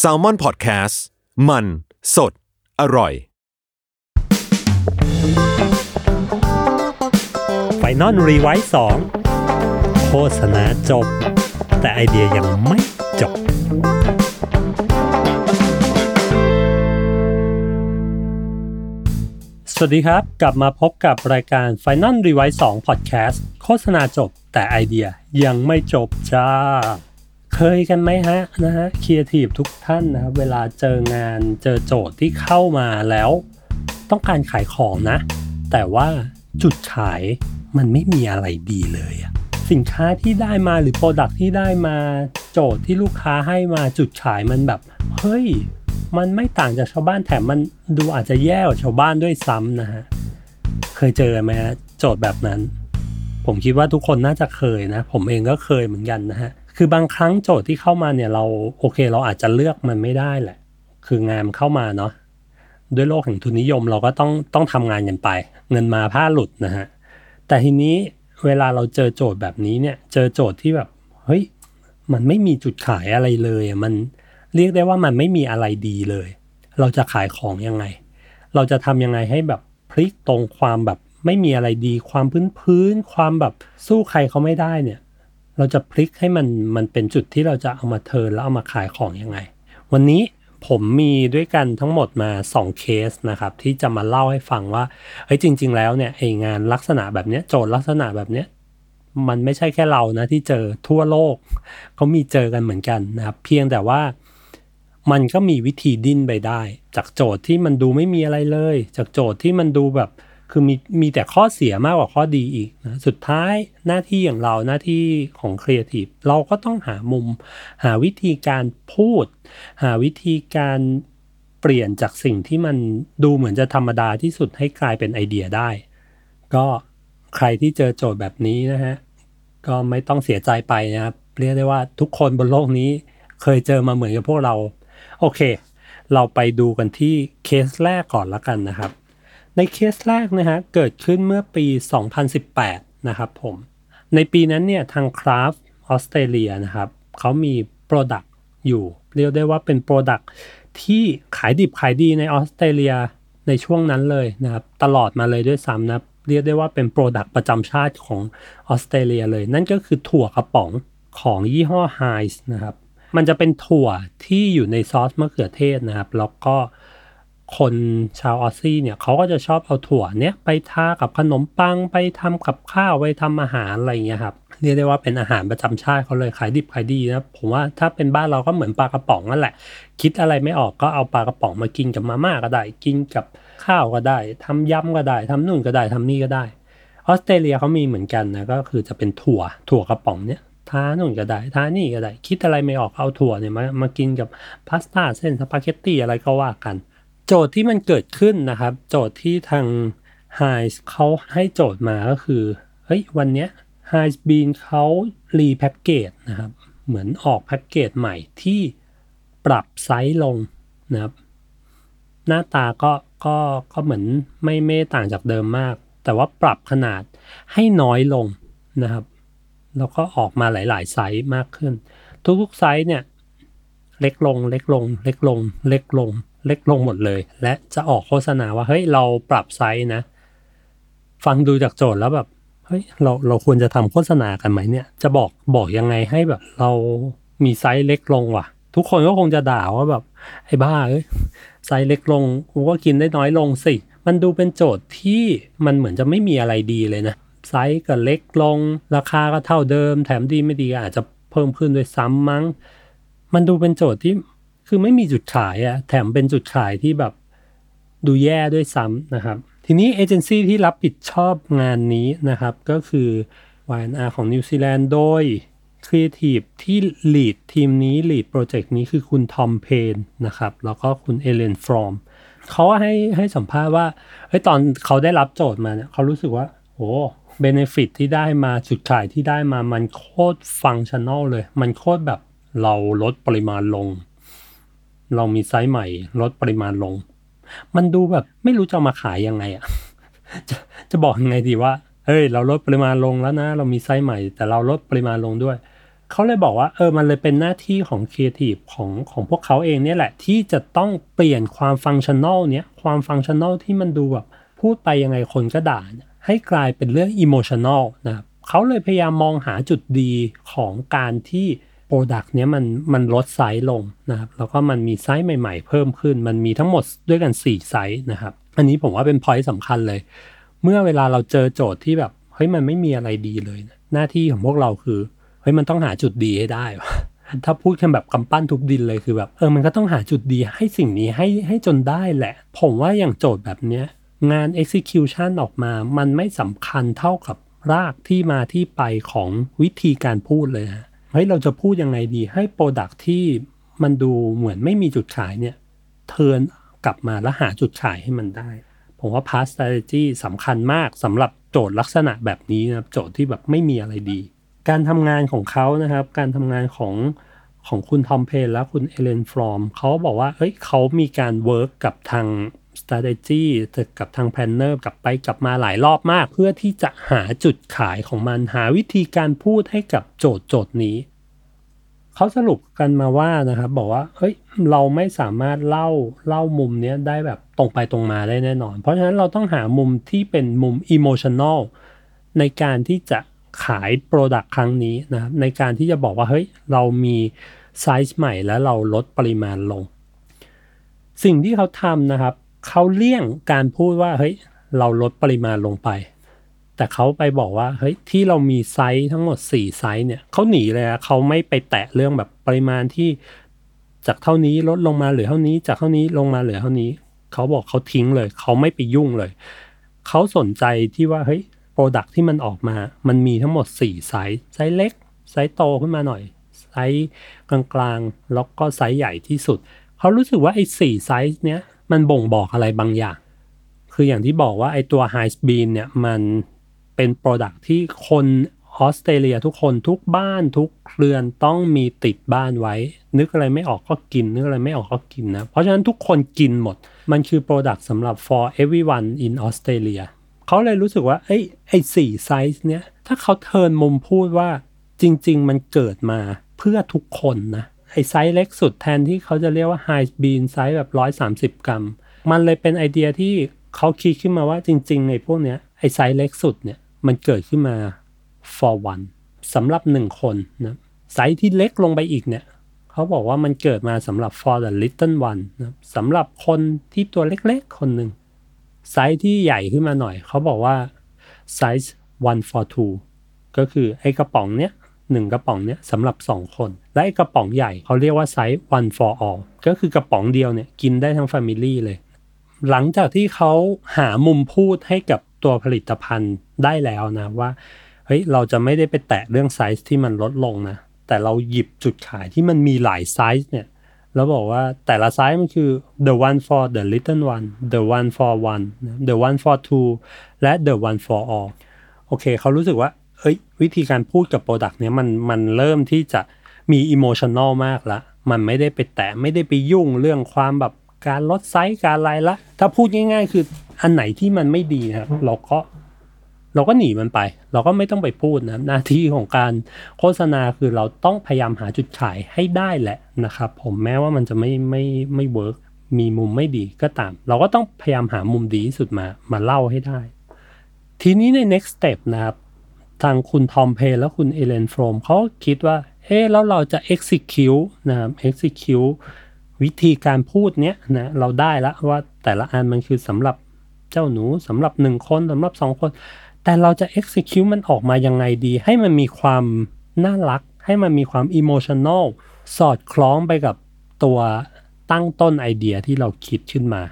Salmon Podcast มัน สด อร่อย final revise สองโฆษณาจบ แต่ไอเดียยังไม่จบ สวัสดีครับ กลับมาพบกับรายการ Final Revise 2 Podcast โฆษณาจบ แต่ไอเดียยังไม่จบจ้า เคยกันไหมฮะนะฮะครีเอทีฟทุกท่านนะครับเวลาเจองานเจอโจทย์ที่เข้ามาแล้ว ต้องการขายของนะ แต่ว่าจุดขายมันไม่มีอะไรดีเลยอะสินค้าที่ได้มาหรือโปรดักที่ได้มาโจทย์ที่ลูกค้าให้มาจุดขายมันแบบ เฮ้ย มันไม่ต่างจากชาวบ้านแถมมันดูอาจจะแย่กว่าชาวบ้านด้วยซ้ำนะฮะเคยเจอไหมฮะโจทย์แบบนั้น ผมคิดว่าทุกคนน่าจะเคยนะ ผมเองก็เคยเหมือนกันนะฮะ คือบางครั้งโจทย์ที่เข้ามาเนี่ยเราโอเค เราอาจจะเลือกมันไม่ได้แหละ คืองานเข้ามาเนาะด้วยโลกแห่งทุนนิยมเราก็ต้องต้องทำงานกันไป เงินมาผ้าหลุดนะฮะแต่ทีนี้เวลาเราเจอโจทย์แบบนี้เนี่ยเจอโจทย์ที่แบบเฮ้ยมันไม่มีจุดขายอะไรเลยมันเรียกได้ว่ามันไม่มีอะไรดีเลย เราจะขายของยังไง เราจะทำยังไงให้แบบพลิกตรงความแบบไม่มีอะไรดี ความพื้นพื้นๆความแบบสู้ใครเขาไม่ได้เนี่ย เราจะพลิกให้มันมันเป็นจุดที่เราจะเอามาเทิร์นแล้วเอามาขายของยังไง วันนี้ผมมีด้วยกันทั้งหมดมา 2 เคสนะครับ ที่จะมาเล่าให้ฟังว่าเฮ้ยจริง ๆ แล้วเนี่ยไองานลักษณะแบบเนี้ยโจทย์ลักษณะแบบเนี้ยมันไม่ใช่แค่เรานะที่เจอทั่วโลกเขามีเจอกันเหมือนกันนะครับเพียงแต่ว่ามันก็มีวิธีดิ้นไปได้ จากโจทย์ที่มันดูไม่มีอะไรเลย จากโจทย์ที่มันดูแบบ คือมีมีแต่ข้อเสียมากกว่าข้อดีอีกนะสุดท้ายหน้าที่อย่างเราหน้าที่ของครีเอทีฟเราก็ต้องหามุม หาวิธีการพูด หาวิธีการเปลี่ยนจากสิ่งที่มันดูเหมือนจะธรรมดาที่สุดให้กลายเป็นไอเดียได้ ก็ใครที่เจอโจทย์แบบนี้นะฮะ ก็ไม่ต้องเสียใจไปนะครับ เรียกได้ว่าทุกคนบนโลกนี้เคยเจอมาเหมือนกับพวกเรา โอเค เราไปดูกันที่เคสแรกก่อนละกันนะครับ ในเคสแรกนะฮะเกิดขึ้นเมื่อปี 2018 นะครับผม ในปีนั้นเนี่ยทาง Kraft ออสเตรเลียนะครับเขามี product อยู่ เรียกได้ว่าเป็น product ที่ขายดิบขายดีในออสเตรเลียในช่วงนั้นเลยนะครับ ตลอดมาเลยด้วยซ้ำนะเรียกได้ว่าเป็น product ประจำชาติของออสเตรเลียเลย นั่นก็คือถั่วกระป๋องของยี่ห้อ h i ส์นะครับ มันจะเป็นถั่วที่อยู่ในซอสมะเขือเทศนะครับ แล้วก็ คนชาวออสซี่เนี่ยเขาก็จะชอบเอาถั่วเนี้ยไปทากับขนมปังไปทำกับข้าวไปทำอาหารอะไรอย่างเงี้ยครับเรียกได้ว่าเป็นอาหารประจำชาติเขาเลยขายดิบขายดีนะผมว่าถ้าเป็นบ้านเราก็เหมือนปลากระป๋องนั่นแหละ คิดอะไรไม่ออกก็เอาปลากระป๋องมากินกับมาม่าก็ได้ กินกับข้าวก็ได้ทำยำก็ได้ทำนู่นก็ได้ทำนี่ก็ได้ออสเตรเลียเขามีเหมือนกันนะก็คือจะเป็นถั่วถั่วกระป๋องเนี้ยทานู่นก็ได้ทานี่ก็ได้ คิดอะไรไม่ออกเอาถั่วเนี่ยมามากินกับพาสต้าเส้นสปาเกตตี้อะไรก็ว่ากัน โจทย์ที่มันเกิดขึ้นนะครับ โจทย์ที่ทาง h i ส์เขาให้โจทย์มาก็คือเฮ้ยวันเนี้ย h i ส์บีนเขาrepackage นะครับ เหมือนออกแพ็กเกจใหม่ที่ปรับไซส์ลงนะครับ หน้าตาก็ก็ก็เหมือนไม่ไม่ต่างจากเดิมมาก แต่ว่าปรับขนาดให้น้อยลงนะครับ แล้วก็ออกมาหลาย ๆ ไซส์มากขึ้น ทุกๆไซส์เนี่ย เล็กลง เล็กลง เล็กลง เล็กลง เล็กลงหมดเลย และจะออกโฆษณาว่าเฮ้ยเราปรับไซส์นะ ฟังดูจากโจทย์แล้วแบบเฮ้ยเราเราควรจะทำโฆษณากันไหมเนี่ย จะบอกบอกยังไงให้แบบ เรามีไซส์เล็กลงว่ะ ทุกคนก็คงจะด่าว่าแบบไอ้บ้าเอ้ยไซส์เล็กลงกูก็กินได้น้อยลงสิ มันดูเป็นโจทย์ที่มันเหมือนจะไม่มีอะไรดีเลยนะไซส์ก็เล็กลง ราคาก็เท่าเดิม แถมดีไม่ดีอาจจะเพิ่มขึ้นด้วยซ้ำมั้ง มันดูเป็นโจทย์ที่ คือไม่มีจุดขายอะแถมเป็นจุดขายที่แบบดูแย่ด้วยซ้ำนะครับ ทีนี้เอเจนซี่ที่รับผิดชอบงานนี้นะครับ ก็คือ Y&R ของนิวซีแลนด์โดยครีเอทีฟที่ lead ทีมนี้ lead โปรเจกต์นี้คือคุณทอมเพนนะครับ แล้วก็คุณเอเลนฟรอมเขาให้ให้สัมภาษณ์ว่าเฮ้ยตอนเขาได้รับโจทย์มาเนี่ยเขารู้สึกว่าโอ้ benefit ที่ได้มาจุดขายที่ได้มามันโคตร functional เลย มันโคตรแบบเราลดปริมาณลง เรามีไซส์ใหม่ลดปริมาณลง มันดูแบบไม่รู้จะมาขายยังไงอะจะจะบอกยังไงดีว่าเฮ้ย เราลดปริมาณลงแล้วนะ เรามีไซส์ใหม่ แต่เราลดปริมาณลงด้วย เขาเลยบอกว่าเออมันเลยเป็นหน้าที่ของครีเอทีฟของของพวกเขาเองเนี่ยแหละ ที่จะต้องเปลี่ยนความ functional เนี้ยความ functional ที่มันดูแบบพูดไปยังไงคนก็ด่าให้กลายเป็นเรื่อง emotional นะครับเขาเลยพยายามมองหาจุดดีของการที่ product เนี้ยมันมันลดไซส์ลงนะครับแล้วก็มันมีไซส์ใหม่ ๆ เพิ่มขึ้น มันมีทั้งหมดด้วยกัน 4 ไซส์นะครับ อันนี้ผมว่าเป็น point สำคัญเลย เมื่อเวลาเราเจอโจทย์ที่แบบเฮ้ยมันไม่มีอะไรดีเลยนะหน้าที่ของพวกเราคือเฮ้ยมันต้องหาจุดดีให้ได้ ถ้าพูดแค่แบบกำปั้นทุบดินเลยคือแบบเออมันก็ต้องหาจุดดีให้สิ่งนี้ให้ให้จนได้แหละ ผมว่าอย่างโจทย์แบบเนี้ยงาน execution ออกมา มันไม่สำคัญเท่ากับรากที่มาที่ไปของวิธีการพูดเลยฮะ เฮ้ยเราจะพูดยังไงดีให้ product ที่มันดูเหมือนไม่มีจุดขายเนี่ย turn กลับมาแล้วหาจุดขายให้มันได้ ผมว่า part strategy สำคัญมากสำหรับโจทย์ลักษณะแบบนี้นะโจทย์ที่แบบไม่มีอะไรดี การทำงานของเขานะครับ การทำงานของของคุณทอมเพนและคุณเอเลนฟรอมเขาบอกว่าเฮ้ยเขามีการ work กับทาง strategy กับทาง planner กลับไปกลับมาหลายรอบมาก เพื่อที่จะหาจุดขายของมันหาวิธีการพูดให้กับโจทย์โจทย์นี้เขาสรุปกันมาว่านะครับบอกว่าเฮ้ยเราไม่สามารถเล่าเล่ามุมเนี้ยได้แบบตรงไปตรงมาได้แน่นอน เพราะฉะนั้นเราต้องหามุมที่เป็นมุม emotional ในการที่จะขาย Product ครั้งนี้นะครับในการที่จะบอกว่าเฮ้ยเรามีไซส์ใหม่แล้วเราลดปริมาณลง สิ่งที่เขาทำนะครับ เขาเลี่ยงการพูดว่าเฮ้ยเราลดปริมาณลงไป แต่เขาไปบอกว่าเฮ้ยที่เรามีไซส์ทั้งหมด 4 ไซส์เนี่ยเขาหนีเลยอะเขาไม่ไปแตะเรื่องแบบปริมาณที่จากเท่านี้ลดลงมาเหลือเท่านี้ จากเท่านี้ลงมาเหลือเท่านี้ เขาบอกเขาทิ้งเลย เขาไม่ไปยุ่งเลย เขาสนใจที่ว่าเฮ้ย product ที่มันออกมา มันมีทั้งหมด 4 ไซส์ไซส์เล็ก ไซส์โตขึ้นมาหน่อย ไซส์กลางๆ แล้วก็ไซส์ใหญ่ที่สุด เขารู้สึกว่าไอ้สี่ไซส์เนี้ย มันบ่งบอกอะไรบางอย่าง คืออย่างที่บอกว่าไอ้ตัว Heinz Beanz เนี่ยมันเป็น product ที่คนออสเตรเลียทุกคนทุกบ้านทุกเรือนต้องมีติดบ้านไว้ นึกอะไรไม่ออกก็กิน นึกอะไรไม่ออกก็กินนะ เพราะฉะนั้นทุกคนกินหมด มันคือ product สำหรับ for everyone in Australia เขาเลยรู้สึกว่าไอ้ไอ้สี่ไซส์เนี้ยถ้าเขา turn มุมพูดว่าจริง ๆ มันเกิดมาเพื่อทุกคนนะ ไอ้ไซส์เล็กสุดแทนที่เขาจะเรียกว่า Heinz Beanz ไซส์แบบ 130 กรัม มันเลยเป็นไอเดียที่เขาคิดขึ้นมาว่าจริงๆในพวกเนี้ยไอ้ไซส์เล็กสุดเนี่ยมันเกิดขึ้นมา for one สำหรับหนึ่งคนนะไซส์ที่เล็กลงไปอีกเนี่ยเขาบอกว่ามันเกิดมาสำหรับ for the little one นะสำหรับคนที่ตัวเล็กๆ คนหนึ่งไซส์ที่ใหญ่ขึ้นมาหน่อย เขาบอกว่าไซส์ one for two ก็คือไอ้กระป๋องเนี้ย หนึ่งกระป๋องเนี้ยสำหรับสองคน และไอ้กระป๋องใหญ่เขาเรียกว่าไซส์ one for all ก็คือกระป๋องเดียวเนี่ยกินได้ทั้ง family เลย หลังจากที่เขาหามุมพูดให้กับตัวผลิตภัณฑ์ได้แล้วนะว่าเฮ้ยเราจะไม่ได้ไปแตะเรื่องไซส์ที่มันลดลงนะแต่เราหยิบจุดขายที่มันมีหลายไซส์เนี่ยแล้วบอกว่าแต่ละไซส์มันคือ the one for the little one the one for one the one for two และ the one for all โอเค เขารู้สึกว่า วิธีการพูดกับ product เนี้ยมันมันเริ่มที่จะมี emotional มากละ มันไม่ได้ไปแตะไม่ได้ไปยุ่งเรื่องความแบบการลดไซส์การอะไรละ ถ้าพูดง่าย ๆ คืออันไหนที่มันไม่ดีนะครับเราก็เราก็หนีมันไป เราก็ไม่ต้องไปพูดนะหน้าที่ของการโฆษณาคือเราต้องพยายามหาจุดขายให้ได้แหละนะครับ ผมแม้ว่ามันจะไม่ไม่ไม่ work มีมุมไม่ดีก็ตาม เราก็ต้องพยายามหามุมดีที่สุดมามาเล่าให้ได้ ทีนี้ใน next step นะครับ ทางคุณทอมเพนและคุณเอเลนฟรอมเขาคิดว่าเอ๊แล้วเราจะ execute นะครับ execute วิธีการพูดเนี้ยนะเราได้แล้วว่าแต่ละอันมันคือสำหรับเจ้าหนูสำหรับหนึ่งคนสำหรับสองคน แต่เราจะ execute มันออกมายังไงดี ให้มันมีความน่ารัก ให้มันมีความ emotional สอดคล้องไปกับตัวตั้งต้นไอเดียที่เราคิดขึ้นมา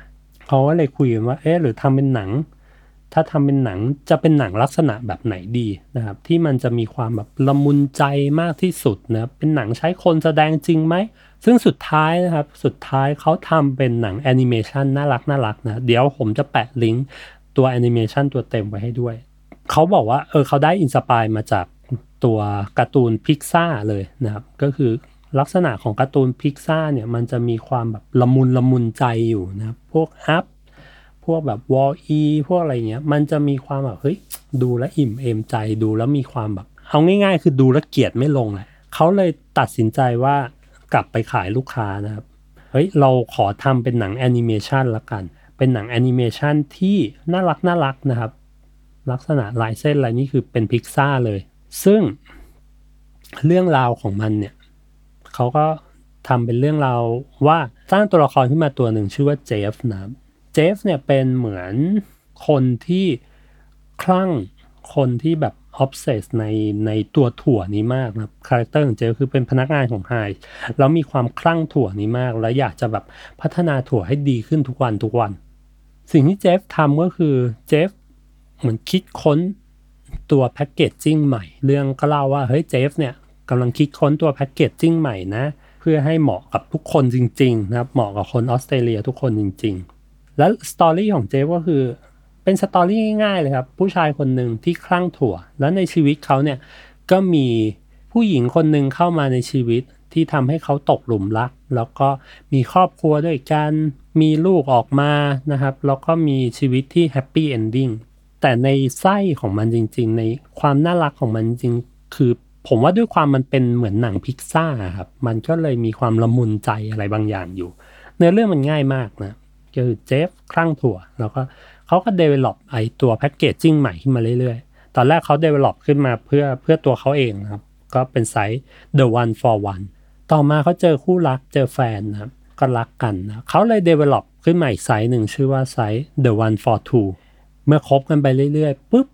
เขาก็เลยคุยกันว่าเอ๊ะหรือทำเป็นหนัง ถ้าทำเป็นหนังจะเป็นหนังลักษณะแบบไหนดีนะครับ ที่มันจะมีความแบบละมุนใจมากที่สุดนะเป็นหนังใช้คนแสดงจริงไหม ซึ่งสุดท้ายนะครับ สุดท้ายเขาทำเป็นหนังแอนิเมชันน่ารักน่ารักนะเดี๋ยวผมจะแปะลิงก์ตัวแอนิเมชันตัวเต็มไว้ให้ด้วย เขาบอกว่าเออเขาได้ inspire มาจากตัวการ์ตูนพิกซ่าเลยนะครับ ก็คือลักษณะของการ์ตูนพิกซ่าเนี่ยมันจะมีความแบบละมุนละมุนใจอยู่นะพวก Up พวกแบบ WALL-E พวกอะไรเงี้ย มันจะมีความแบบเฮ้ยดูแล้วอิ่มเอมใจดูแล้วมีความแบบ เอาง่ายๆ คือดูแล้วเกลียดไม่ลงเลยเขาเลยตัดสินใจว่ากลับไปขายลูกค้านะครับเฮ้ยเราขอทำเป็นหนังแอนิเมชันละกัน เป็นหนังแอนิเมชันที่น่ารักน่ารักนะครับ ลักษณะลายเส้นอะไรนี่คือเป็นพิกซ่าเลย ซึ่งเรื่องราวของมันเนี่ยเขาก็ทำเป็นเรื่องราวว่าสร้างตัวละครขึ้นมาตัวหนึ่งชื่อว่าเจฟนะครับ เจฟเนี่ยเป็นเหมือนคนที่คลั่งคนที่แบบ obsessed ในในตัวถั่วนี้มากนะคาแรคเตอร์ของเจฟคือเป็นพนักงานของไฮแล้วมีความคลั่งถั่วนี้มาก แล้วอยากจะแบบพัฒนาถั่วให้ดีขึ้นทุกวันทุกวัน สิ่งที่เจฟทำก็คือเจฟเหมือนคิดค้นตัวแพคเกจจิ้งใหม่ เรื่องก็เล่าว่าเฮ้ยเจฟเนี่ยกำลังคิดค้นตัวแพคเกจจิ้งใหม่นะ เพื่อให้เหมาะกับทุกคนจริง ๆ นะครับ เหมาะกับคนออสเตรเลียทุกคนจริง ๆ แล้วสตอรี่ของเจฟก็คือเป็นสตอรี่ง่ายๆเลยครับ ผู้ชายคนหนึ่งที่คลั่งถั่ว แล้วในชีวิตเขาเนี่ยก็มีผู้หญิงคนหนึ่งเข้ามาในชีวิตที่ทำให้เขาตกหลุมรัก แล้วก็มีครอบครัวด้วยกันมีลูกออกมานะครับ แล้วก็มีชีวิตที่ happy ending แต่ในไส้ของมันจริง ๆ ในความน่ารักของมันจริงคือผมว่าด้วยความมันเป็นเหมือนหนังพิกซ่าครับ มันก็เลยมีความละมุนใจอะไรบางอย่างอยู่ เนื้อเรื่องมันง่ายมากนะ คือเจฟคลั่งถั่ว แล้วก็เขาก็ develop ไอตัว packaging ใหม่ขึ้นมาเรื่อยๆ ตอนแรกเขา develop ขึ้นมาเพื่อเพื่อตัวเขาเองนะครับ ก็เป็นไซส์ the one for one ต่อมาเขาเจอคู่รักเจอแฟนนะครับก็รักกันนะเขาเลย develop ขึ้นมาอีกไซส์หนึ่งชื่อว่าไซส์ the one for two เมื่อคบกันไปเรื่อยๆปุ๊บ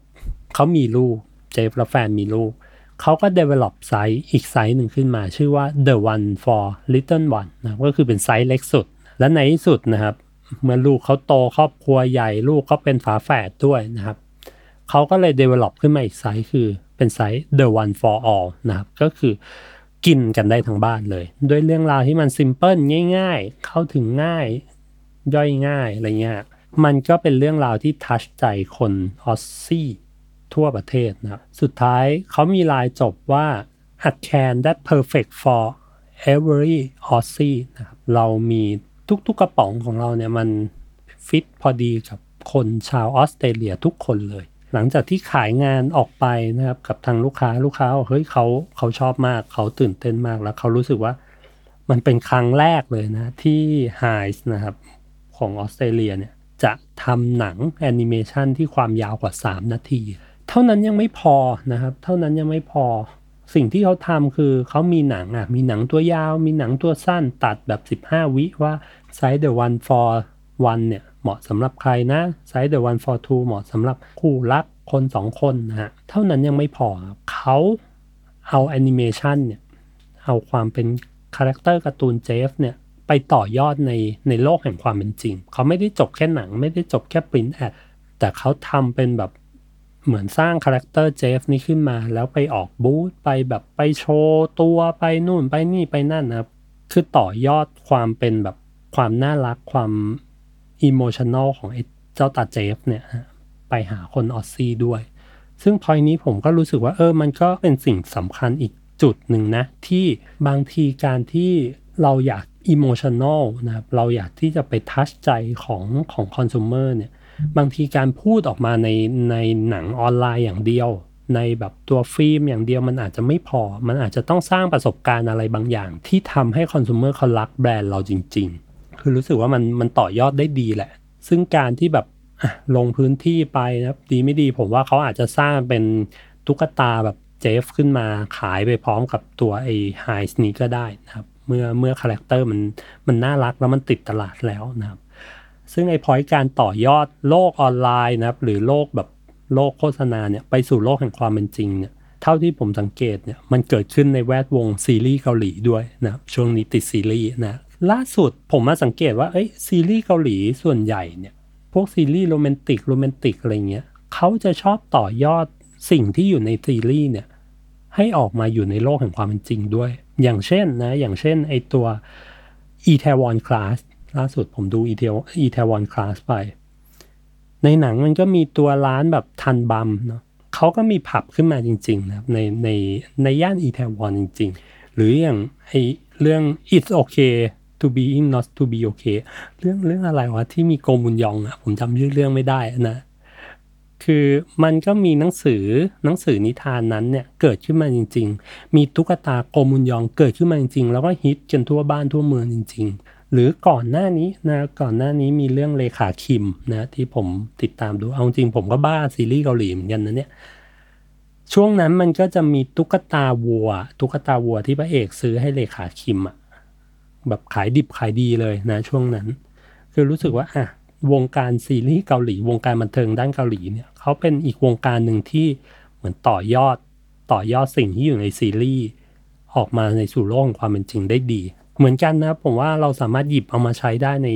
เขามีลูกเจฟและแฟนมีลูกเขาก็ develop ไซส์อีกไซส์หนึ่งขึ้นมา ชื่อว่า the one for little one นะก็คือเป็นไซส์เล็กสุด และในที่สุดนะครับ เมื่อลูกเขาโตครอบครัวใหญ่ลูกเขาเป็นฝาแฝดด้วยนะครับเขาก็เลย develop ขึ้นมาอีกไซส์คือเป็นไซส์ the one for all นะครับ ก็คือกินกันได้ทั้งบ้านเลย ด้วยเรื่องราวที่มัน simple ง่าย ๆ เข้าถึงง่าย ย่อยง่ายอะไรเงี้ยมันก็เป็นเรื่องราวที่ touch ใจคน Aussie ทั่วประเทศนะครับสุดท้ายเขามีลายจบว่า a can that perfect for every Aussie นะครับเรามี ทุกๆกระป๋องของเราเนี่ยมันฟิตพอดีกับคนชาวออสเตรเลียทุกคนเลย หลังจากที่ขายงานออกไปนะครับกับทางลูกค้าลูกค้าเฮ้ยเขาเขาชอบมากเขาตื่นเต้นมากแล้วเขารู้สึกว่ามันเป็นครั้งแรกเลยนะที่ Heinz นะครับของออสเตรเลียเนี่ยจะทำหนังแอนิเมชันที่ความยาวกว่า 3 นาที เท่านั้นยังไม่พอนะครับ เท่านั้นยังไม่พอ สิ่งที่เขาทำคือเขามีหนังอะมีหนังตัวยาว มีหนังตัวสั้นตัดแบบ 15 วิว่าไซส์ The One for One เนี่ยเหมาะสำหรับใครนะไซส์ The One for Two เหมาะสำหรับคู่รักคนสองคนนะฮะเท่านั้นยังไม่พอเขาเอาแอนิเมชันเนี่ยเอาความเป็น character การ์ตูนเจฟเนี่ยไปต่อยอดในในโลกแห่งความเป็นจริง เขาไม่ได้จบแค่หนัง ไม่ได้จบแค่ print ad แต่เขาทำเป็นแบบ เหมือนสร้าง character เจฟนี้ขึ้นมา แล้วไปออกบูธไปแบบไปโชว์ตัวไปนู่นไปนี่ไปนั่นนะครับ คือต่อยอดความเป็นแบบความน่ารักความ emotional ของไอ้เจ้าตาเจฟเนี่ยไปหาคน Aussie ด้วย ซึ่งพอยนี้ผมก็รู้สึกว่าเออมันก็เป็นสิ่งสำคัญอีกจุดหนึ่งนะ ที่บางทีการที่เราอยาก emotional นะครับเราอยากที่จะไป touch ใจของของคอน sumer เนี่ย บางทีการพูดออกมาในในหนังออนไลน์อย่างเดียว ในแบบตัวฟิล์มอย่างเดียวมันอาจจะไม่พอ มันอาจจะต้องสร้างประสบการณ์อะไรบางอย่าง ที่ทำให้ consumer เขารักแบรนด์เราจริง ๆ คือรู้สึกว่ามันมันต่อยอดได้ดีแหละ ซึ่งการที่แบบลงพื้นที่ไปนะดีไม่ดีผมว่าเขาอาจจะสร้างเป็นตุ๊กตาแบบเจฟขึ้นมาขายไปพร้อมกับตัวไอ้ Heinz นี้ก็ได้นะครับ เมื่อเมื่อ character มันมันน่ารักแล้วมันติดตลาดแล้วนะครับ ซึ่งไอ้ point การต่อยอดโลกออนไลน์นะครับหรือโลกแบบโลกโฆษณาเนี่ยไปสู่โลกแห่งความเป็นจริงเนี่ยเท่าที่ผมสังเกตเนี่ยมันเกิดขึ้นในแวดวงซีรีส์เกาหลีด้วยนะช่วงนี้ติดซีรีส์นะล่าสุดผมมาสังเกตว่าเอ้ยซีรีส์เกาหลีส่วนใหญ่เนี่ยพวกซีรีส์โรแมนติกโรแมนติกอะไรเงี้ยเขาจะชอบต่อยอดสิ่งที่อยู่ในซีรีส์เนี่ยให้ออกมาอยู่ในโลกแห่งความเป็นจริงด้วย อย่างเช่นนะอย่างเช่นไอตัว e t a w o n Class ล่าสุดผมดู e t a w o n Class ไป ในหนังมันก็มีตัวร้านแบบทันบัมเนาะเขาก็มีผับขึ้นมาจริงๆนะครับในในในย่าน e t a w o n จริง ๆ หรืออย่างไอเรื่อง it's okay to be in not to be okay เรื่องเรื่องอะไรวะที่มีโกมุนยองอะผมจำชื่อเรื่องไม่ได้นะ คือมันก็มีหนังสือหนังสือนิทานนั้นเนี่ยเกิดขึ้นมาจริง ๆ มีตุ๊กตาโกมุนยองเกิดขึ้นมาจริง ๆ แล้วก็ฮิตจนทั่วบ้านทั่วเมืองจริง ๆ หรือก่อนหน้านี้นะก่อนหน้านี้มีเรื่องเลขาคิมนะที่ผมติดตามดูเอาจริงผมก็บ้าซีรีส์เกาหลีเหมือนกันนะเนี่ยช่วงนั้นมันก็จะมีตุ๊กตาวัว ตุ๊กตาวัวที่พระเอกซื้อให้เลขาคิมอะแบบขายดิบขายดีเลยนะช่วงนั้น คือรู้สึกว่าอะวงการซีรีส์เกาหลี วงการบันเทิงด้านเกาหลีเนี่ยเขาเป็นอีกวงการหนึ่งที่เหมือนต่อยอดต่อยอดสิ่งที่อยู่ในซีรีส์ออกมาในสู่โลกของความเป็นจริงได้ดี เหมือนกันนะผมว่าเราสามารถหยิบเอามาใช้ได้ใน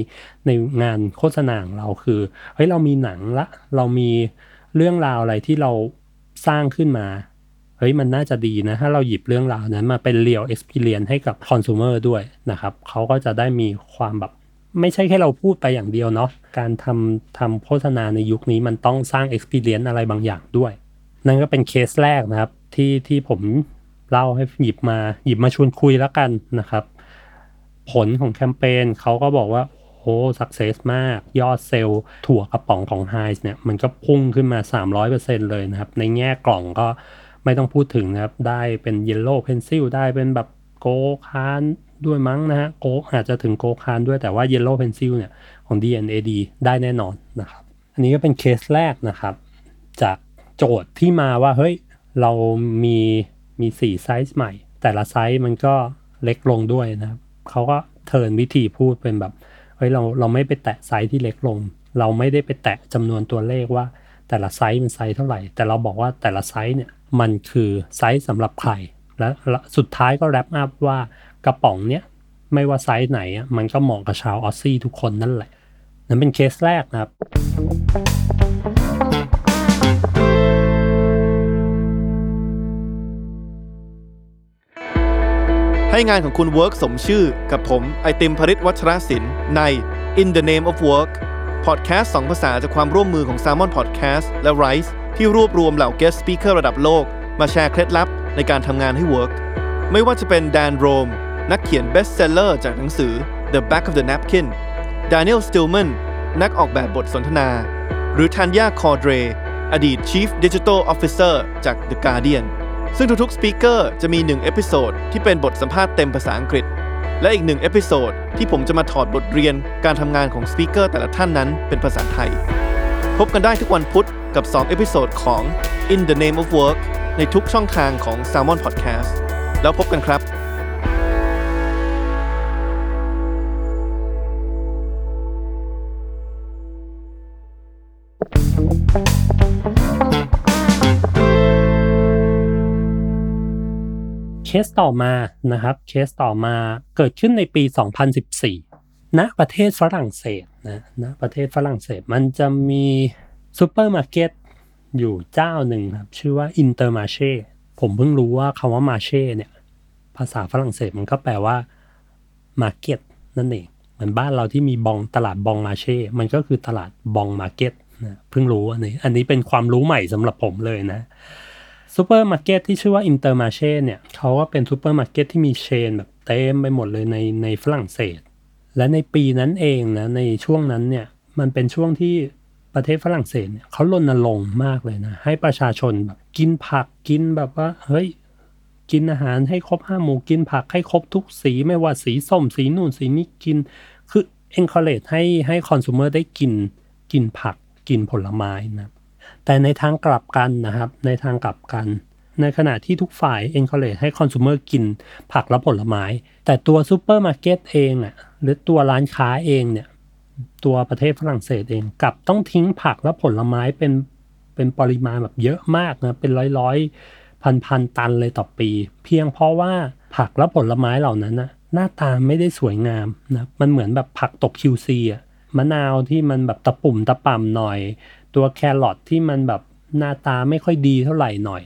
ในงานโฆษณาของเราคือเฮ้ยเรามีหนังละ เรามีเรื่องราวอะไรที่เราสร้างขึ้นมาเฮ้ยมันน่าจะดีนะ ถ้าเราหยิบเรื่องราวนั้นมาเป็นเรียลเอ็กซ์เพรียนให้กับคอน sumer ด้วยนะครับเขาก็จะได้มีความแบบไม่ใช่แค่เราพูดไปอย่างเดียวเนาะการทำทำโฆษณาในยุคนี้มันต้องสร้าง experience อะไรบางอย่างด้วย นั่นก็เป็นเคสแรกนะครับที่ที่ผมเล่าให้หยิบมาหยิบมาชวนคุยแล้วกันนะครับ ผลของแคมเปญเขาก็บอกว่าโอ้ success มาก ยอดเซลล์ถั่วกระป๋องของ Heinz เนี่ย มันก็พุ่งขึ้นมา 300%เลยนะครับ ในแง่กล่องก็ไม่ต้องพูดถึงนะครับ ได้เป็น Yellow Pencil ได้เป็นแบบโกคานด้วยมั้งนะฮะโกอาจจะถึงโกคานด้วยแต่ว่า Yellow Pencil เนี่ย ของ D&AD ได้แน่นอนนะครับ อันนี้ก็เป็นเคสแรกนะครับ จากโจทย์ที่มาว่า เฮ้ย เรามีมีสี่ไซส์ใหม่ แต่ละไซส์มันก็เล็กลงด้วยนะครับ เขาก็ turn วิธีพูดเป็นแบบเฮ้ยเราเราไม่ไปแตะไซส์ที่เล็กลง เราไม่ได้ไปแตะจำนวนตัวเลขว่า แต่ละไซส์มันไซส์เท่าไหร่ แต่เราบอกว่าแต่ละไซส์เนี่ยมันคือไซส์สำหรับใครและสุดท้ายก็ wrap up ว่ากระป๋องเนี้ยไม่ว่าไซส์ไหนอะมันก็เหมาะกับชาว Aussie ทุกคนนั่นแหละนั่นเป็นเคสแรกนะครับ ให้งานของคุณ Work สมชื่อกับผม ไอติมภริศวัชรศิลป์ใน In the Name of Work พอดแคสต์สองภาษาจากความร่วมมือของ Salmon Podcast และ Rise ที่รวบรวมเหล่า Guest Speaker ระดับโลก มาแชร์เคล็ดลับในการทำงานให้ Work ไม่ว่าจะเป็นแดนโรม นักเขียน Best Seller จากหนังสือ The Back of the Napkin Daniel Stillman นักออกแบบบทสนทนา หรือ Tanya Cordrey อดีต Chief Digital Officer จาก The Guardian ซึ่งทุกๆ speaker จะมี 1 episode ที่เป็นบทสัมภาษณ์เต็มภาษาอังกฤษ และอีกหนึ่ง episode ที่ผมจะมาถอดบทเรียนการทำงานของ speaker แต่ละท่านนั้นเป็นภาษาไทย พบกันได้ทุกวันพุธกับ 2 episode ของ In the Name of Work ในทุกช่องทางของ Salmon Podcast แล้วพบกันครับ สต่อมานะครับเคสต่อมาเกิดขึ้นในปี 2014ณประเทศฝรั่งเศสนะณประเทศฝรั่งเศสมันจะมีซูเปอร์มาร์เก็ตอยู่เจ้าหนึ่งครับ ชื่อว่า Intermarché ผมเพิ่งรู้ว่าคำว่า marché เนี่ย ภาษาฝรั่งเศสมันก็แปลว่า market นั่นเองเหมือนบ้านเราที่มีบองตลาด Bon Marché มันก็คือตลาดบอง market นะเพิ่งรู้อันนี้ อันนี้เป็นความรู้ใหม่สำหรับผมเลยนะ ซูเปอร์มาร์เก็ตที่ชื่อว่า Intermarché เนี่ยเขาก็เป็นซูเปอร์มาร์เก็ตที่มี chain แบบเต็มไปหมดเลยในในฝรั่งเศส และในปีนั้นเองนะในช่วงนั้นเนี่ยมันเป็นช่วงที่ประเทศฝรั่งเศสเนี่ยเขารณรงค์มากเลยนะ ให้ประชาชนแบบกินผักกินแบบว่าเฮ้ยกินอาหารให้ครบห้าหมู่กินผักให้ครบทุกสีไม่ว่าสีส้มสีนู่นสีนี้กิน คือ encourage ให้ให้คอน sumer ได้กินกินผักกินผลไม้นะ แต่ในทางกลับกันนะครับ ในทางกลับกัน ในขณะที่ทุกฝ่าย encourage ให้คอน sumer กินผักและผลไม้ แต่ตัวซูเปอร์มาร์เก็ตเองอะหรือตัวร้านค้าเองเนี่ยตัวประเทศฝรั่งเศสเองกลับต้องทิ้งผักและผลไม้เป็นเป็นปริมาณแบบเยอะมากนะเป็นร้อยร้อยพันพันตันเลยต่อปี เพียงเพราะว่าผักและผลไม้เหล่านั้นนะหน้าตาไม่ได้สวยงามนะมันเหมือนแบบผักตก QC อะมะนาวที่มันแบบตะปุ่มตะป่ำหน่อย ตัวแครอทที่มันแบบหน้าตาไม่ค่อยดีเท่าไหร่หน่อย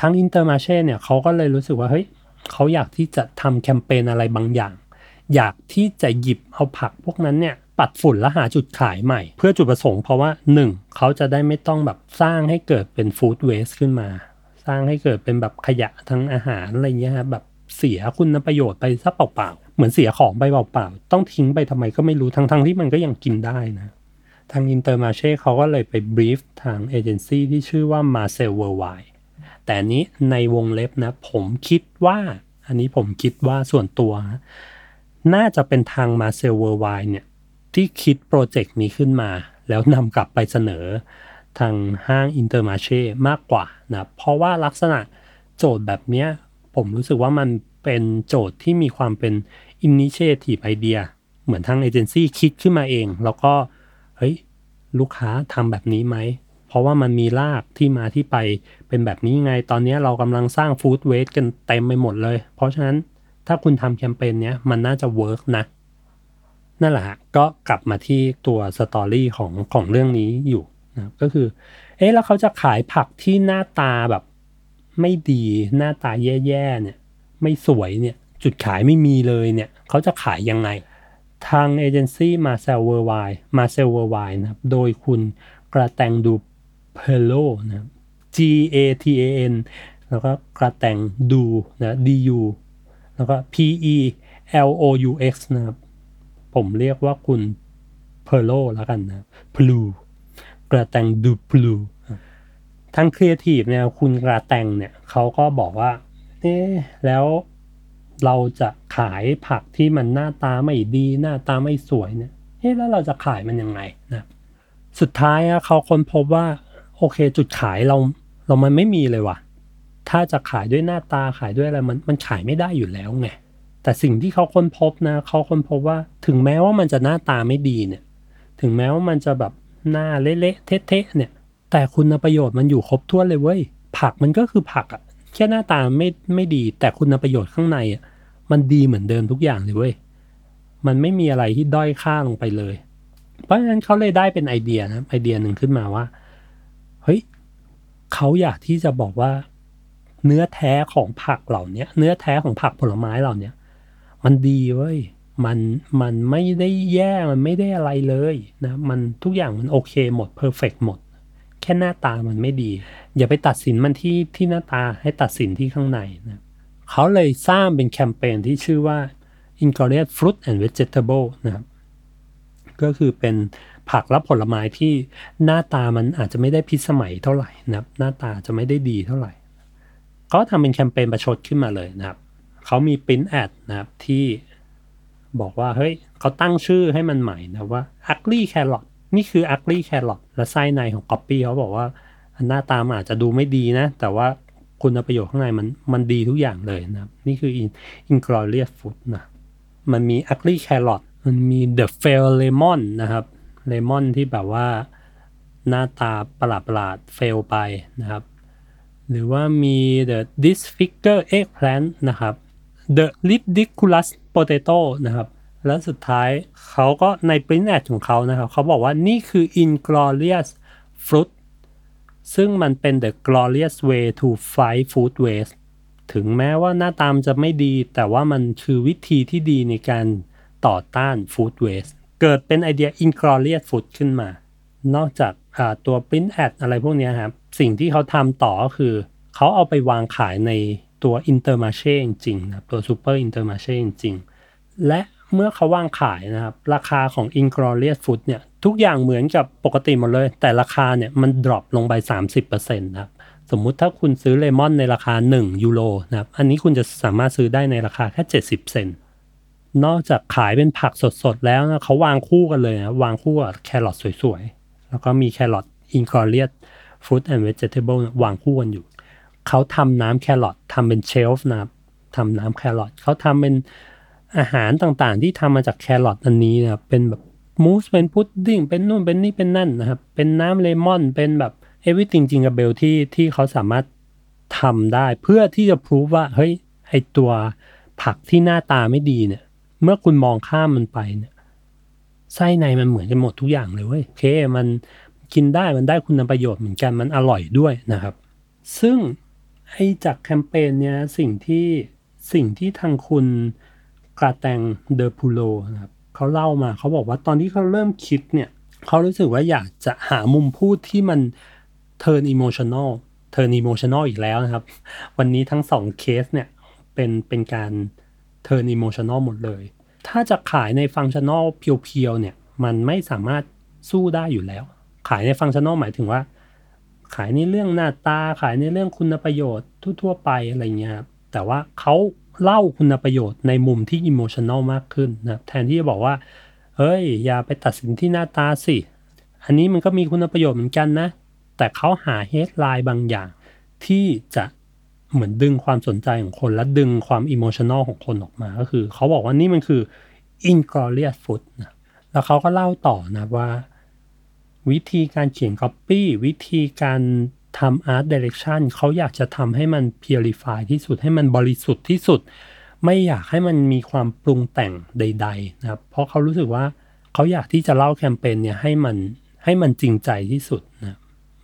ทั้ง Intermarché เนี่ยเขาก็เลยรู้สึกว่าเฮ้ยเขาอยากที่จะทำแคมเปญอะไรบางอย่าง อยากที่จะหยิบเอาผักพวกนั้นเนี่ยปัดฝุ่นและหาจุดขายใหม่ เพื่อจุดประสงค์เพราะว่าหนึ่งเขาจะได้ไม่ต้องแบบสร้างให้เกิดเป็น food waste ขึ้นมา สร้างให้เกิดเป็นแบบขยะทางอาหารอะไรเงี้ยครับแบบเสียคุณประโยชน์ไปซะเปล่าๆ เหมือนเสียของไปเปล่าๆ ต้องทิ้งไปทำไมก็ไม่รู้ทั้งๆที่มันก็ยังกินได้นะ ทาง Intermarché เขาก็เลยไป brief ทางเอเจนซี่ที่ชื่อว่า Marcel Worldwide แต่นี้ในวงเล็บนะ ผมคิดว่า อันนี้ผมคิดว่าส่วนตัว น่าจะเป็นทาง Marcel Worldwide เนี่ย ที่คิดโปรเจกต์นี้ขึ้นมา แล้วนำกลับไปเสนอทางห้าง Intermarché มากกว่านะเพราะว่าลักษณะโจทย์แบบเนี้ย ผมรู้สึกว่ามันเป็นโจทย์ที่มีความเป็น Initiative Idea เหมือนทางเอเจนซี่คิดขึ้นมาเอง แล้วก็เฮ้ยลูกค้าทำแบบนี้ไหม เพราะว่ามันมีรากที่มาที่ไปเป็นแบบนี้ไง ตอนนี้เรากำลังสร้าง food waste กันเต็มไปหมดเลย เพราะฉะนั้นถ้าคุณทำแคมเปญเนี้ยมันน่าจะ work นะ นั่นแหละก็กลับมาที่ตัว story ของของเรื่องนี้อยู่นะก็คือ เอ๊ะแล้วเขาจะขายผักที่หน้าตาแบบไม่ดีหน้าตาแย่ๆเนี่ย ไม่สวยเนี่ย จุดขายไม่มีเลยเนี่ย เขาจะขายยังไง ทางเอเจนซี่ Marcel Worldwide Marcel Worldwide นะครับโดยคุณ Gaëtan du Peloux นะครับ G A T A N แล้วก็ Gaëtan du นะ D U แล้วก็ P E L O U X นะครับ ผมเรียกว่าคุณ Peloux แล้วกันนะ Peloux Gaëtan du Peloux ทางครีเอทีฟเนี่ยคุณ Gaëtan เนี่ยเขาก็บอกว่าเอ๊แล้ว เราจะขายผักที่มันหน้าตาไม่ดี หน้าตาไม่สวยเนี่ยเอ๊ะแล้วเราจะขายมันยังไงนะสุดท้ายอะเขาค้นพบว่าโอเคจุดขายเราเรามันไม่มีเลยว่ะ ถ้าจะขายด้วยหน้าตาขายด้วยอะไรมันมันขายไม่ได้อยู่แล้วไงแต่สิ่งที่เขาค้นพบนะเขาค้นพบว่าถึงแม้ว่ามันจะหน้าตาไม่ดีเนี่ย ถึงแม้ว่ามันจะแบบหน้าเละๆเทะๆเนี่ย แต่คุณประโยชน์มันอยู่ครบถ้วนเลยเว้ยผักมันก็คือผักอะแค่หน้าตาไม่ไม่ดี แต่คุณประโยชน์ข้างในอะ มันดีเหมือนเดิมทุกอย่างเลยเว้ย มันไม่มีอะไรที่ด้อยค่าลงไปเลย เพราะฉะนั้นเขาเลยได้เป็นไอเดียนะไอเดียหนึ่งขึ้นมาว่า เฮ้ยเขาอยากที่จะบอกว่า เนื้อแท้ของผักเหล่านี้เนื้อแท้ของผักผลไม้เหล่านี้มันดีเว้ยมันมันไม่ได้แย่ มันไม่ได้อะไรเลยนะ มันทุกอย่างมันโอเคหมดเพอร์เฟกหมด แค่หน้าตามันไม่ดี อย่าไปตัดสินมันที่ที่หน้าตาให้ตัดสินที่ข้างในนะ เขาเลยสร้างเป็นแคมเปญที่ชื่อว่า Ingredient Fruit and Vegetable นะครับ ก็คือเป็นผักและผลไม้ที่หน้าตามันอาจจะไม่ได้พิสมัยเท่าไหร่นะครับ หน้าตาจะไม่ได้ดีเท่าไหร่เขาทำเป็นแคมเปญประชดขึ้นมาเลยนะครับ เขามีปริ้นแอดนะครับที่บอกว่า เฮ้ย เขาตั้งชื่อให้มันใหม่นะว่า ugly carrot นี่คือ ugly carrot และไส้ในของ copy เขาบอกว่า หน้าตามันอาจจะดูไม่ดีนะ แต่ว่า คุณประโยชน์ข้างในมันมันดีทุกอย่างเลยนะครับ นี่คือ inglorious food นะมันมี ugly carrot มันมี the fail lemon นะครับเลมอนที่แบบว่าหน้าตาประหลาดประหลาดเฟลไปนะครับ หรือว่ามี the disfigure eggplant นะครับ the ridiculous potato นะครับ และสุดท้ายเขาก็ใน print ad ของเขานะครับ เขาบอกว่านี่คือ inglorious fruit ซึ่งมันเป็น the glorious way to fight food waste ถึงแม้ว่าหน้าตามจะไม่ดี แต่ว่ามันคือวิธีที่ดีในการต่อต้าน food waste เกิดเป็นไอเดีย inglorious food ขึ้นมา นอกจากตัว print ad อะไรพวกนี้ครับ สิ่งที่เขาทำต่อก็คือ เขาเอาไปวางขายในตัว intermarché จริงๆนะตัว super intermarché จริงๆและ เมื่อเขาวางขายนะครับ ราคาของ inglorious food เนี่ย ทุกอย่างเหมือนกับปกติหมดเลย แต่ราคาเนี่ยมัน drop ลงไป 30%นะครับ สมมุติถ้าคุณซื้อเลมอนในราคา 1 ยูโรนะครับ อันนี้คุณจะสามารถซื้อได้ในราคาแค่ 70 เซนนอกจากขายเป็นผักสดๆ แล้วนะเขาวางคู่กันเลยนะวางคู่กับแครอทสวยๆ แล้วก็มีแครอทอินกอเลียตfruit and vegetable วางคู่กันอยู่ เขาทำน้ำแครอททำเป็น shelf นะครับทำน้ำแครอทเขาทำเป็น อาหารต่างๆ ที่ทำมาจากแครอทอันนี้นะครับเป็นแบบมูสเป็นพุดดิ้งเป็นนู่นเป็นนี่เป็นนั่นนะครับ เป็นน้ำเลมอน เป็นแบบ everything jingle bell ที่ที่เขาสามารถทำได้ เพื่อที่จะพิสูจน์ว่าเฮ้ยไอตัวผักที่หน้าตาไม่ดีเนี่ย เมื่อคุณมองข้ามมันไปเนี่ยไส้ในมันเหมือนกันหมดทุกอย่างเลยเว้ยโอเคมันกินได้มันได้คุณประโยชน์เหมือนกันมันอร่อยด้วยนะครับ ซึ่งไอจากแคมเปญเนี้ยสิ่งที่สิ่งที่ทางคุณ Gaëtan du Peloux นะครับเขาเล่ามาเขาบอกว่าตอนที่เขาเริ่มคิดเนี่ยเขารู้สึกว่าอยากจะหามุมพูดที่มันเทิร์นอิโมชัน a ลเทิร์นอิโมชัน a ลอีกแล้วนะครับ วันนี้ทั้งสองเคสเนี่ยเป็นเป็นการเทิร์นอิโมชัน a ลหมดเลย ถ้าจะขายในฟังชั่น a ลเพียวๆเนี่ยมันไม่สามารถสู้ได้อยู่แล้ว ขายในฟังชั่น a ลหมายถึงว่า ขายในเรื่องหน้าตาขายในเรื่องคุณประโยชน์ทั่วๆไปอะไรเงี้ยแต่ว่าเขา เล่าคุณประโยชน์ในมุมที่อิโมชัน a ลมากขึ้นนะแทนที่จะบอกว่า เฮ้ย อย่าไปตัดสินที่หน้าตาสิ อันนี้มันก็มีคุณประโยชน์เหมือนกันนะ แต่เขาหา headline บางอย่าง ที่จะเหมือนดึงความสนใจของคน และดึงความอิโมชัน a ลของคนออกมาก็คือ เขาบอกว่านี่มันคือ inglorious food นะแล้วเขาก็เล่าต่อนะว่า วิธีการเขียน copy วิธีการ ทำ art direction เขาอยากจะทำให้มัน purify ที่สุดให้มันบริสุทธิ์ที่สุด ไม่อยากให้มันมีความปรุงแต่งใด ๆ นะครับ เพราะเขารู้สึกว่าเขาอยากที่จะเล่าแคมเปญเนี่ยให้มันให้มันจริงใจที่สุดนะ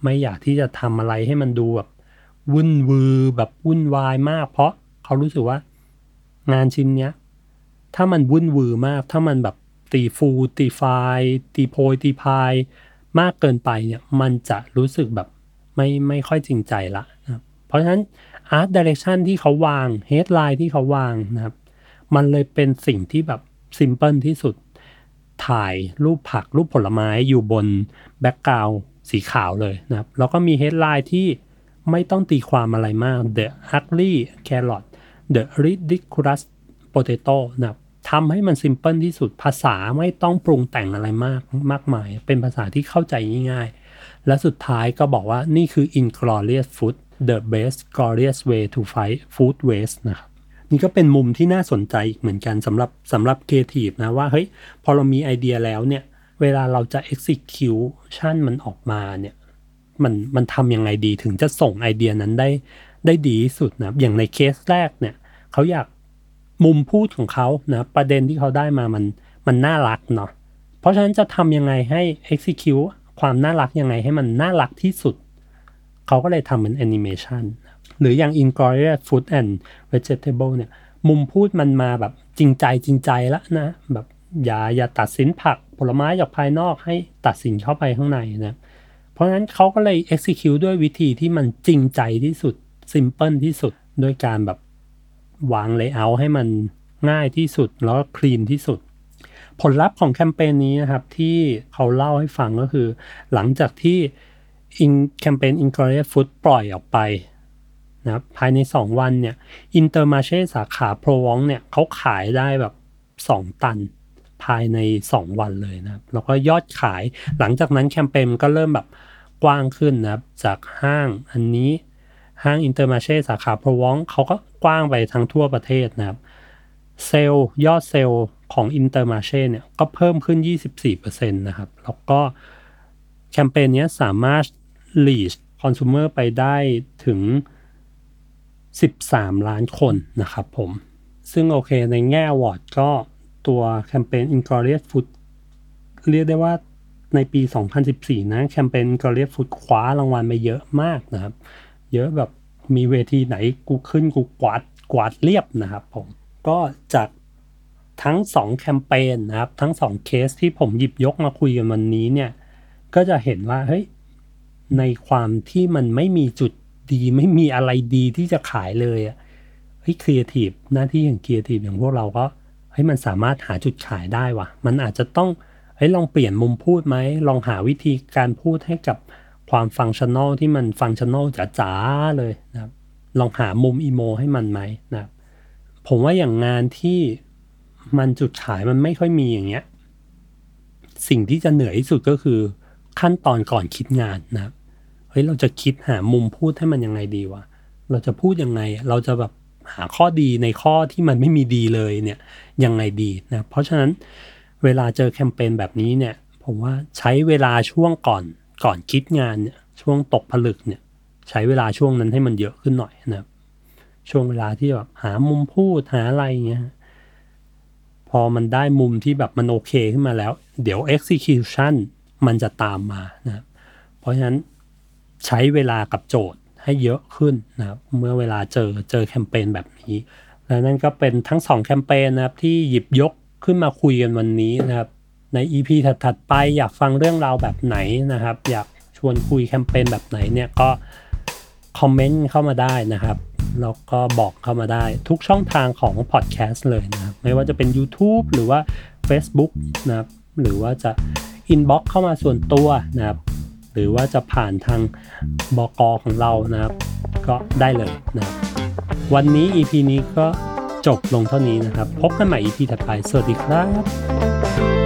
ไม่อยากที่จะทำอะไรให้มันดูแบบวุ่นวือแบบวุ่นวายมาก เพราะเขารู้สึกว่างานชิ้นเนี้ยถ้ามันวุ่นวือมาก ถ้ามันแบบตีฟูตีไฟตีโพยตีพาย มากเกินไปเนี่ยมันจะรู้สึกแบบ ไม่ไม่ค่อยจริงใจละนะเพราะฉะนั้น Art Direction ที่เขาวาง Headline ที่เขาวางนะครับ มันเลยเป็นสิ่งที่แบบซิมเ l ิลที่สุด ถ่ายรูปผักรูปผลไม้อยู่บน background สีขาวเลยนะครับ แล้วก็มี Headline ที่ไม่ต้องตีความอะไรมาก The Ugly Carrot The Ridiculous Potato นะครับ ทำให้มันซิมเ l ิลที่สุดภาษาไม่ต้องปรุงแต่งอะไรมากมากมาย เป็นภาษาที่เข้าใจง่ายๆ และสุดท้ายก็บอกว่านี่คือ inglorious food the best glorious way to fight food waste นะครับนี่ก็เป็นมุมที่น่าสนใจอีกเหมือนกันสำหรับสำหรับ creative นะว่าเฮ้ยพอเรามีไอเดียแล้วเนี่ย เวลาเราจะ execution มันออกมาเนี่ยมันมันทำยังไงดีถึงจะส่งไอเดียนั้นได้ได้ดีที่สุดนะอย่างในเคสแรกเนี่ยเขาอยาก มุมพูดของเขานะประเด็นที่เขาได้มามันมันน่ารักเนาะเพราะฉะนั้นจะทำยังไงให้ execute ความน่ารักยังไงให้มันน่ารักที่สุด เขาก็เลยทำเป็นแอนิเมชันหรืออย่าง Inglorious Food and Vegetable เนี่ยมุมพูดมันมาแบบจริงใจจริงใจแล้วนะแบบอย่าอย่าตัดสินผักผลไม้จากภายนอกให้ตัดสินเข้าไปข้างในนะเพราะฉะนั้นเขาก็เลย execute ด้วยวิธีที่มันจริงใจที่สุด simple ที่สุดด้วยการแบบ วาง layout ให้มันง่ายที่สุดแล้วคลีนที่สุด ผลลัพธ์ของแคมเปญนี้นะครับที่เขาเล่าให้ฟังก็คือ หลังจากที่อินแคมเปญ i n g l o r i o u s Food ปล่อยออกไปนะครับภายใน 2 วันเนี่ย Intermarché สาขา Provins เนี่ยเขาขายได้แบบ 2 ตันภายใน 2 วันเลยนะครับแล้วก็ยอดขายหลังจากนั้นแคมเปญก็เริ่มแบบกว้างขึ้นนะครับจากห้างอันนี้ ห้าง Intermarché สาขา Provins เขาก็กว้างไปทั้งทั่วประเทศนะครับ เซลล์ยอดเซลล์ของ Intermarché เนี่ยก็เพิ่มขึ้น 24%นะครับ แล้วก็แคมเปญนี้สามารถ reach consumer ไปได้ถึง 13 ล้านคนนะครับผม ซึ่งโอเคในแง่ award ก็ตัวแคมเปญ Inglorious Food เรียกได้ว่าในปี 2014 นะ แคมเปญ Inglorious Food คว้ารางวัลไปเยอะมากนะครับ เยอะแบบมีเวทีไหนกูขึ้นกูกวาดกวาดเรียบนะครับผมก็จากทั้ง 2 แคมเปญนะครับ ทั้ง 2 เคสที่ผมหยิบยกมาคุยกันวันนี้เนี่ย ก็จะเห็นว่าเฮ้ยในความที่มันไม่มีจุดดีไม่มีอะไรดีที่จะขายเลยอะเฮ้ยครีเอทีฟหน้าที่อย่างครีเอทีฟอย่างพวกเราก็เฮ้ยมันสามารถหาจุดขายได้ว่ะ มันอาจจะต้องเฮ้ยลองเปลี่ยนมุมพูดไหมลองหาวิธีการพูดให้กับ ความ functional ที่มัน functional จ๋าๆเลยนะครับ ลองหามุม emo ให้มันไหมนะครับ ผมว่าอย่างงานที่มันจุดขายมันไม่ค่อยมีอย่างเงี้ย สิ่งที่จะเหนื่อยที่สุดก็คือขั้นตอนก่อนคิดงานนะครับเฮ้ยเราจะคิดหามุมพูดให้มันยังไงดีวะเราจะพูดยังไง เราจะแบบหาข้อดีในข้อที่มันไม่มีดีเลยเนี่ยยังไงดีนะเพราะฉะนั้นเวลาเจอแคมเปญแบบนี้เนี่ย ผมว่าใช้เวลาช่วงก่อน ก่อนคิดงานเนี่ยช่วงตกผลึกเนี่ย ใช้เวลาช่วงนั้นให้มันเยอะขึ้นหน่อยนะครับ ช่วงเวลาที่แบบหามุมพูดหาอะไรเงี้ยพอมันได้มุมที่แบบมันโอเคขึ้นมาแล้ว เดี๋ยว execution มันจะตามมานะครับเพราะฉะนั้นใช้เวลากับโจทย์ให้เยอะขึ้นนะครับเมื่อเวลาเจอเจอแคมเปญแบบนี้ และนั่นก็เป็นทั้งสองแคมเปญนะครับที่หยิบยกขึ้นมาคุยกันวันนี้นะครับ ใน EP ถัดๆ ไปอยากฟังเรื่องราวแบบไหนนะครับ อยากชวนคุยแคมเปญแบบไหนเนี่ยก็คอมเมนต์เข้ามาได้นะครับแล้วก็บอกเข้ามาได้ทุกช่องทางของพอดแคสต์เลยนะครับไม่ว่าจะเป็น YouTube หรือว่า Facebook นะครับหรือว่าจะ inbox เข้ามาส่วนตัวนะครับหรือว่าจะผ่านทางบอกของเรานะครับ ก็ได้เลยนะครับวันนี้ EP นี้ก็จบลงเท่านี้นะครับ พบกันใหม่ EP ถัดไป สวัสดีครับ